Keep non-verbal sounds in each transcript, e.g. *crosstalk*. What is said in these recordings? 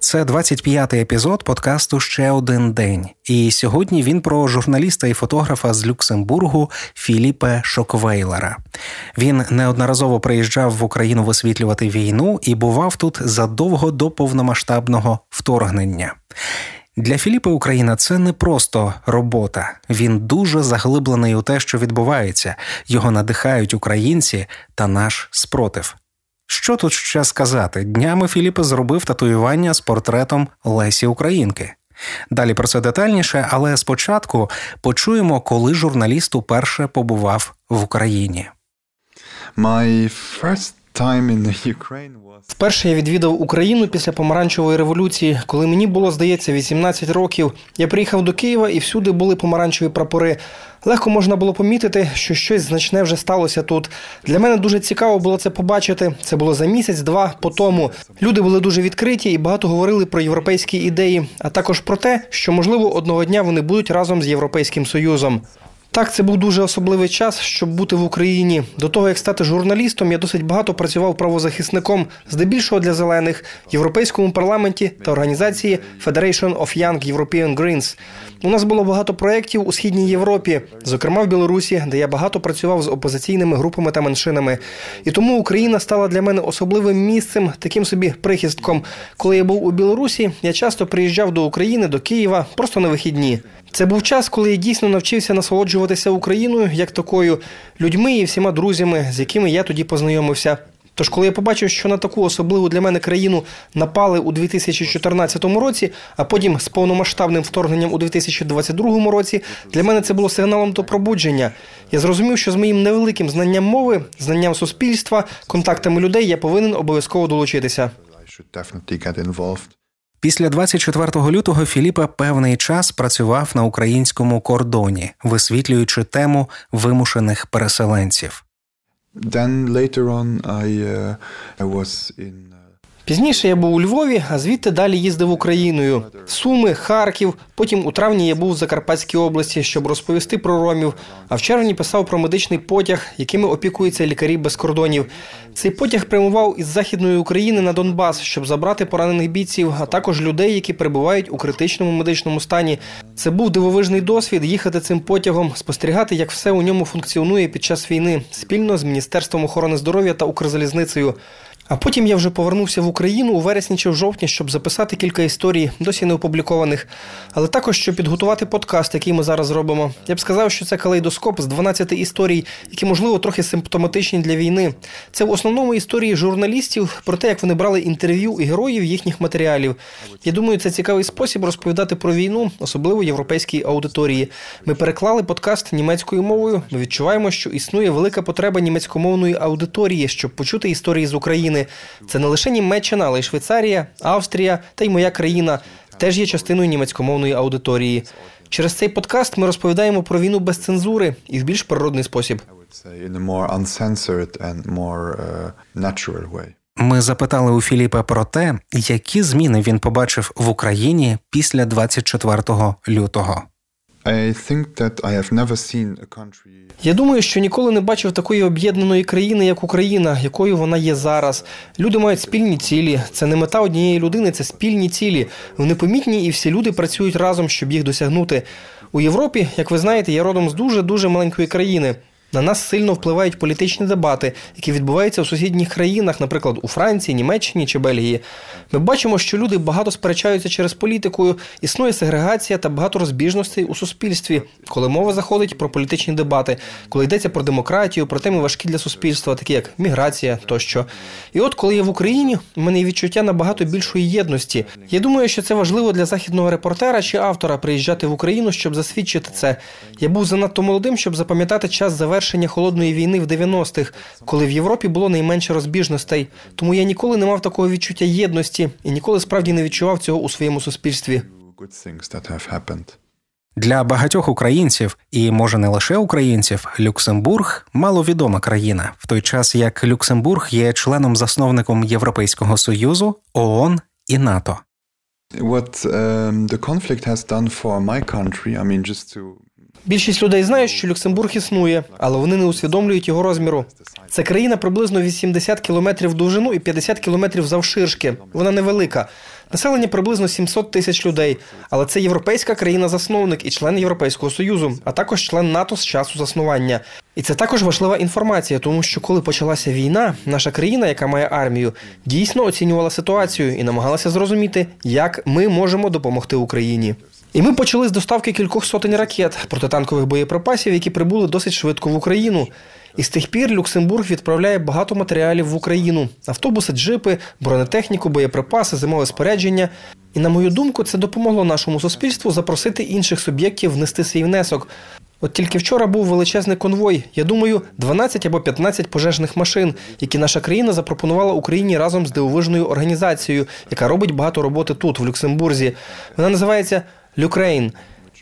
Це 25-й епізод подкасту Ще один день. І сьогодні він про журналіста і фотографа з Люксембургу Філіпе Шоквейлера. Він неодноразово приїжджав в Україну висвітлювати війну і бував тут задовго до повномасштабного вторгнення. Для Філіпа Україна це не просто робота. Він дуже заглиблений у те, що відбувається. Його надихають українці та наш спротив. Що тут ще сказати? Днями Філіп зробив татуювання з портретом Лесі Українки. Далі про це детальніше, але спочатку почуємо, коли журналіст уперше побував в Україні. My first Вперше я відвідав Україну після помаранчевої революції, коли мені було здається 18 років. Я приїхав до Києва і всюди були помаранчеві прапори. Легко можна було помітити, що щось значне вже сталося тут. Для мене дуже цікаво було це побачити. Це було за місяць-два по тому. Люди були дуже відкриті і багато говорили про європейські ідеї, а також про те, що можливо одного дня вони будуть разом з європейським союзом. Так, це був дуже особливий час, щоб бути в Україні. До того як стати журналістом, я досить багато працював правозахисником, здебільшого для зелених в європейському парламенті та організації Federation of Young European Greens. У нас було багато проєктів у східній Європі, зокрема в Білорусі, де я багато працював з опозиційними групами та меншинами. І тому Україна стала для мене особливим місцем, таким собі прихистком. Коли я був у Білорусі, я часто приїжджав до України, до Києва, просто на вихідні. Це був час, коли я дійсно навчився насолоджуватися Україною як такою людьми і всіма друзями, з якими я тоді познайомився. Тож, коли я побачив, що на таку особливу для мене країну напали у 2014 році, а потім з повномасштабним вторгненням у 2022 році, для мене це було сигналом до пробудження. Я зрозумів, що з моїм невеликим знанням мови, знанням суспільства, контактами людей я повинен обов'язково долучитися. Після 24 лютого Філіпа певний час працював на українському кордоні, висвітлюючи тему вимушених переселенців. Then later on I, uh, I was in Пізніше я був у Львові, а звідти далі їздив Україною. Суми, Харків. Потім у травні я був в Закарпатській області, щоб розповісти про ромів. А в червні писав про медичний потяг, якими опікуються лікарі без кордонів. Цей потяг прямував із західної України на Донбас, щоб забрати поранених бійців, а також людей, які перебувають у критичному медичному стані. Це був дивовижний досвід їхати цим потягом, спостерігати, як все у ньому функціонує під час війни спільно з міністерством охорони здоров'я та Укрзалізницею. А потім я вже повернувся в Україну у вересні чи в жовтні, щоб записати кілька історій, досі не опублікованих, але також щоб підготувати подкаст, який ми зараз робимо. Я б сказав, що це калейдоскоп з 12 історій, які, можливо, трохи симптоматичні для війни. Це в основному історії журналістів про те, як вони брали інтерв'ю і героїв їхніх матеріалів. Я думаю, це цікавий спосіб розповідати про війну, особливо європейській аудиторії. Ми переклали подкаст німецькою мовою. Ми відчуваємо, що існує велика потреба німецькомовної аудиторії, щоб почути історії з України. України. Це не лише Німеччина, але й Швейцарія, Австрія та й моя країна теж є частиною німецькомовної аудиторії. Через цей подкаст ми розповідаємо про війну без цензури і в більш природний спосіб. Uh, ми запитали у Філіпа про те, які зміни він побачив в Україні після 24 лютого. Я думаю, що ніколи не бачив такої об'єднаної країни, як Україна, якою вона є зараз. Люди мають спільні цілі. Це не мета однієї людини, це спільні цілі. Вони помітні, і всі люди працюють разом, щоб їх досягнути. У Європі, як ви знаєте, я родом з дуже дуже маленької країни. На нас сильно впливають політичні дебати, які відбуваються у сусідніх країнах, наприклад, у Франції, Німеччині чи Бельгії. Ми бачимо, що люди багато сперечаються через політику, існує сегрегація та багато розбіжностей у суспільстві, коли мова заходить про політичні дебати, коли йдеться про демократію, про теми важкі для суспільства, такі як міграція тощо. І от коли я в Україні, у мене відчуття набагато більшої єдності. Я думаю, що це важливо для західного репортера чи автора приїжджати в Україну, щоб засвідчити це. Я був занадто молодим, щоб запам'ятати час завершення завершення холодної війни в 90-х, коли в Європі було найменше розбіжностей. Тому я ніколи не мав такого відчуття єдності і ніколи справді не відчував цього у своєму суспільстві. Для багатьох українців, і може не лише українців, Люксембург маловідома країна, в той час як Люксембург є членом-засновником Європейського союзу, ООН і НАТО. What um, the conflict has done for my country, I mean, just to Більшість людей знають, що Люксембург існує, але вони не усвідомлюють його розміру. Це країна приблизно 80 кілометрів довжину і 50 кілометрів завширшки. Вона невелика. Населення приблизно 700 тисяч людей, але це європейська країна-засновник і член Європейського союзу, а також член НАТО з часу заснування. І це також важлива інформація, тому що коли почалася війна, наша країна, яка має армію, дійсно оцінювала ситуацію і намагалася зрозуміти, як ми можемо допомогти Україні. І ми почали з доставки кількох сотень ракет протитанкових боєприпасів, які прибули досить швидко в Україну. І з тих пір Люксембург відправляє багато матеріалів в Україну: автобуси, джипи, бронетехніку, боєприпаси, зимове спорядження. І на мою думку, це допомогло нашому суспільству запросити інших суб'єктів внести свій внесок. От тільки вчора був величезний конвой. Я думаю, 12 або 15 пожежних машин, які наша країна запропонувала Україні разом з дивовижною організацією, яка робить багато роботи тут, в Люксембурзі. Вона називається Люкрейн.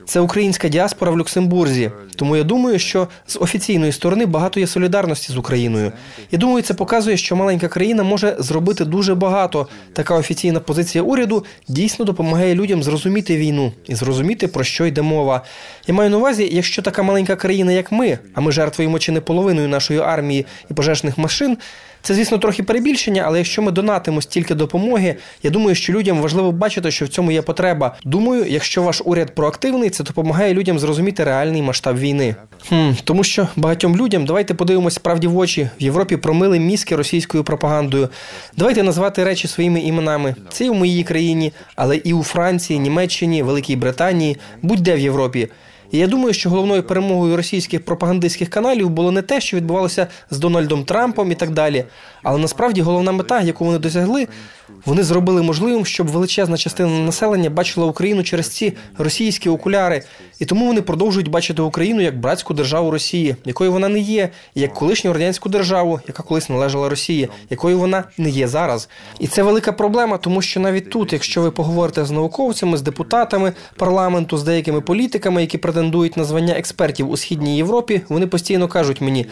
Це українська діаспора в Люксембурзі. Тому я думаю, що з офіційної сторони багато є солідарності з Україною. Я думаю, це показує, що маленька країна може зробити дуже багато. Така офіційна позиція уряду дійсно допомагає людям зрозуміти війну і зрозуміти про що йде мова. Я маю на увазі, якщо така маленька країна, як ми, а ми жертвуємо чи не половиною нашої армії і пожежних машин. Це, звісно, трохи перебільшення, але якщо ми донатимо стільки допомоги, я думаю, що людям важливо бачити, що в цьому є потреба. Думаю, якщо ваш уряд проактивний, це допомагає людям зрозуміти реальний масштаб війни. Хм, Тому що багатьом людям давайте подивимось справді в очі. В Європі промили мізки російською пропагандою. Давайте назвати речі своїми іменами. Це і в моїй країні, але і у Франції, Німеччині, Великій Британії, будь-де в Європі. І я думаю, що головною перемогою російських пропагандистських каналів було не те, що відбувалося з Дональдом Трампом і так далі. Але насправді головна мета, яку вони досягли, вони зробили можливим, щоб величезна частина населення бачила Україну через ці російські окуляри, і тому вони продовжують бачити Україну як братську державу Росії, якою вона не є, і як колишню радянську державу, яка колись належала Росії, якою вона не є зараз. І це велика проблема, тому що навіть тут, якщо ви поговорите з науковцями, з депутатами парламенту, з деякими політиками, які претендують на звання експертів у східній Європі, вони постійно кажуть мені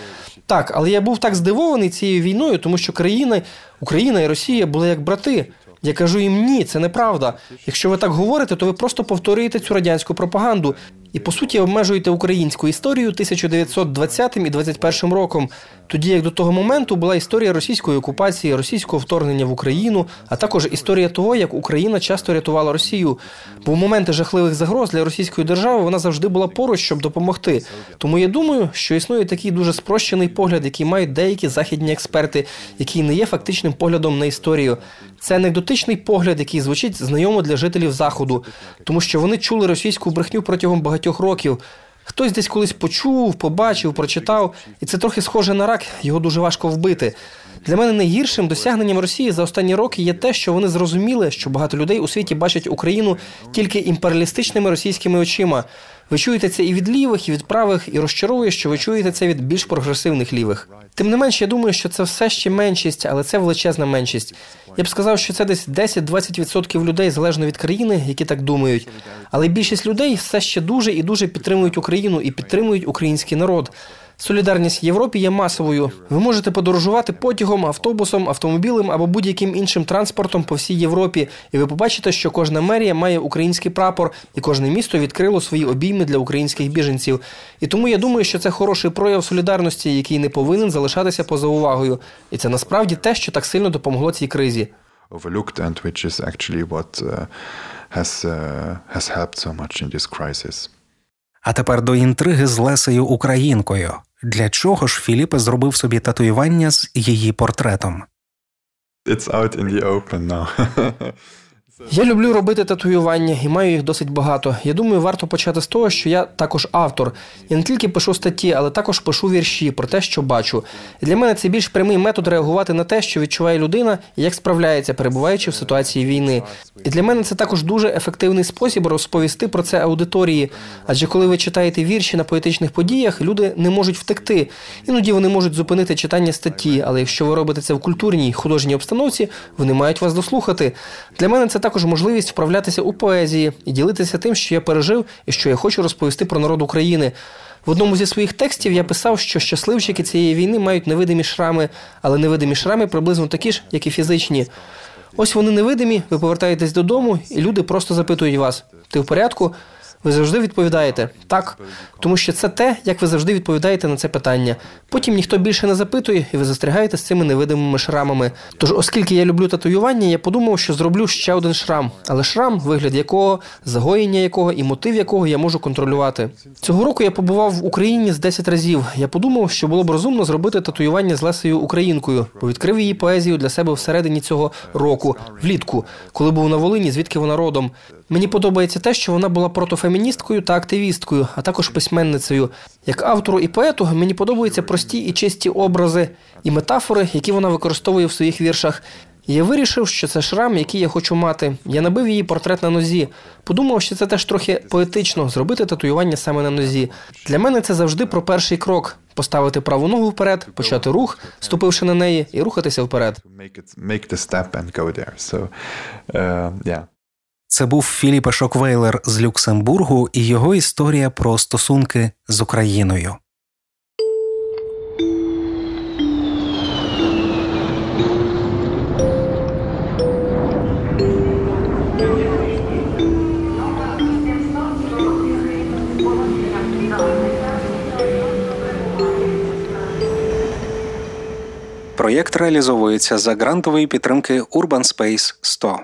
так, але я був так здивований цією війною, тому що країни Україна і Росія були як брати. Я кажу їм ні, це неправда. Якщо ви так говорите, то ви просто повторюєте цю радянську пропаганду і по суті обмежуєте українську історію 1920 і 21 роком, тоді як до того моменту була історія російської окупації, російського вторгнення в Україну, а також історія того, як Україна часто рятувала Росію. Бо в моменти жахливих загроз для російської держави вона завжди була поруч, щоб допомогти. Тому я думаю, що існує такий дуже спрощений погляд, який мають деякі західні експерти, який не є фактичним поглядом на історію. Це анекдотичний погляд, який звучить знайомо для жителів заходу, тому що вони чули російську брехню протягом багатьох років. Хтось десь колись почув, побачив, прочитав, і це трохи схоже на рак, його дуже важко вбити. Для мене найгіршим досягненням Росії за останні роки є те, що вони зрозуміли, що багато людей у світі бачать Україну тільки імперіалістичними російськими очима. Ви чуєте це і від лівих, і від правих, і розчаровує, що ви чуєте це від більш прогресивних лівих. Тим не менш, я думаю, що це все ще меншість, але це величезна меншість. Я б сказав, що це десь 10-20% людей залежно від країни, які так думають. Але більшість людей все ще дуже і дуже підтримують Україну і підтримують український народ. Солідарність Європі є масовою. Ви можете подорожувати потягом, автобусом, автомобілем або будь-яким іншим транспортом по всій Європі, і ви побачите, що кожна мерія має український прапор, і кожне місто відкрило свої обійми для українських біженців. І тому я думаю, що це хороший прояв солідарності, який не повинен залишатися поза увагою. І це насправді те, що так сильно допомогло цій кризі. Overlooked and which is actually what uh, has uh, has helped so much in this crisis. А тепер до інтриги з Лесею Українкою. Для чого ж Філіпе зробив собі татуювання з її портретом? It's out in the open now. *laughs* Я люблю робити татуювання і маю їх досить багато. Я думаю, варто почати з того, що я також автор. Я не тільки пишу статті, але також пишу вірші про те, що бачу. І для мене це більш прямий метод реагувати на те, що відчуває людина і як справляється, перебуваючи в ситуації війни. І для мене це також дуже ефективний спосіб розповісти про це аудиторії. Адже коли ви читаєте вірші на поетичних подіях, люди не можуть втекти. Іноді вони можуть зупинити читання статті, але якщо ви робите це в культурній художній обстановці, вони мають вас дослухати. Для мене це також можливість вправлятися у поезії і ділитися тим, що я пережив і що я хочу розповісти про народ України. В одному зі своїх текстів я писав, що щасливчики цієї війни мають невидимі шрами, але невидимі шрами приблизно такі ж, як і фізичні. Ось вони невидимі, ви повертаєтесь додому, і люди просто запитують вас: ти в порядку? Ви завжди відповідаєте так, тому що це те, як ви завжди відповідаєте на це питання. Потім ніхто більше не запитує, і ви застрягаєте з цими невидимими шрамами. Тож, оскільки я люблю татуювання, я подумав, що зроблю ще один шрам, але шрам, вигляд якого, загоєння якого і мотив якого я можу контролювати. Цього року я побував в Україні з 10 разів. Я подумав, що було б розумно зробити татуювання з Лесею Українкою, бо відкрив її поезію для себе всередині цього року, влітку, коли був на Волині, звідки вона родом. Мені подобається те, що вона була протофеміністкою та активісткою, а також письменницею. Як автору і поету мені подобаються прості і чисті образи і метафори, які вона використовує в своїх віршах. Я вирішив, що це шрам, який я хочу мати. Я набив її портрет на нозі. Подумав, що це теж трохи поетично зробити татуювання саме на нозі. Для мене це завжди про перший крок: поставити праву ногу вперед, почати рух, ступивши на неї, і рухатися вперед. Це був Філіпе Шоквейлер з Люксембургу і його історія про стосунки з Україною. Проєкт реалізовується за грантової підтримки Urban Space 100.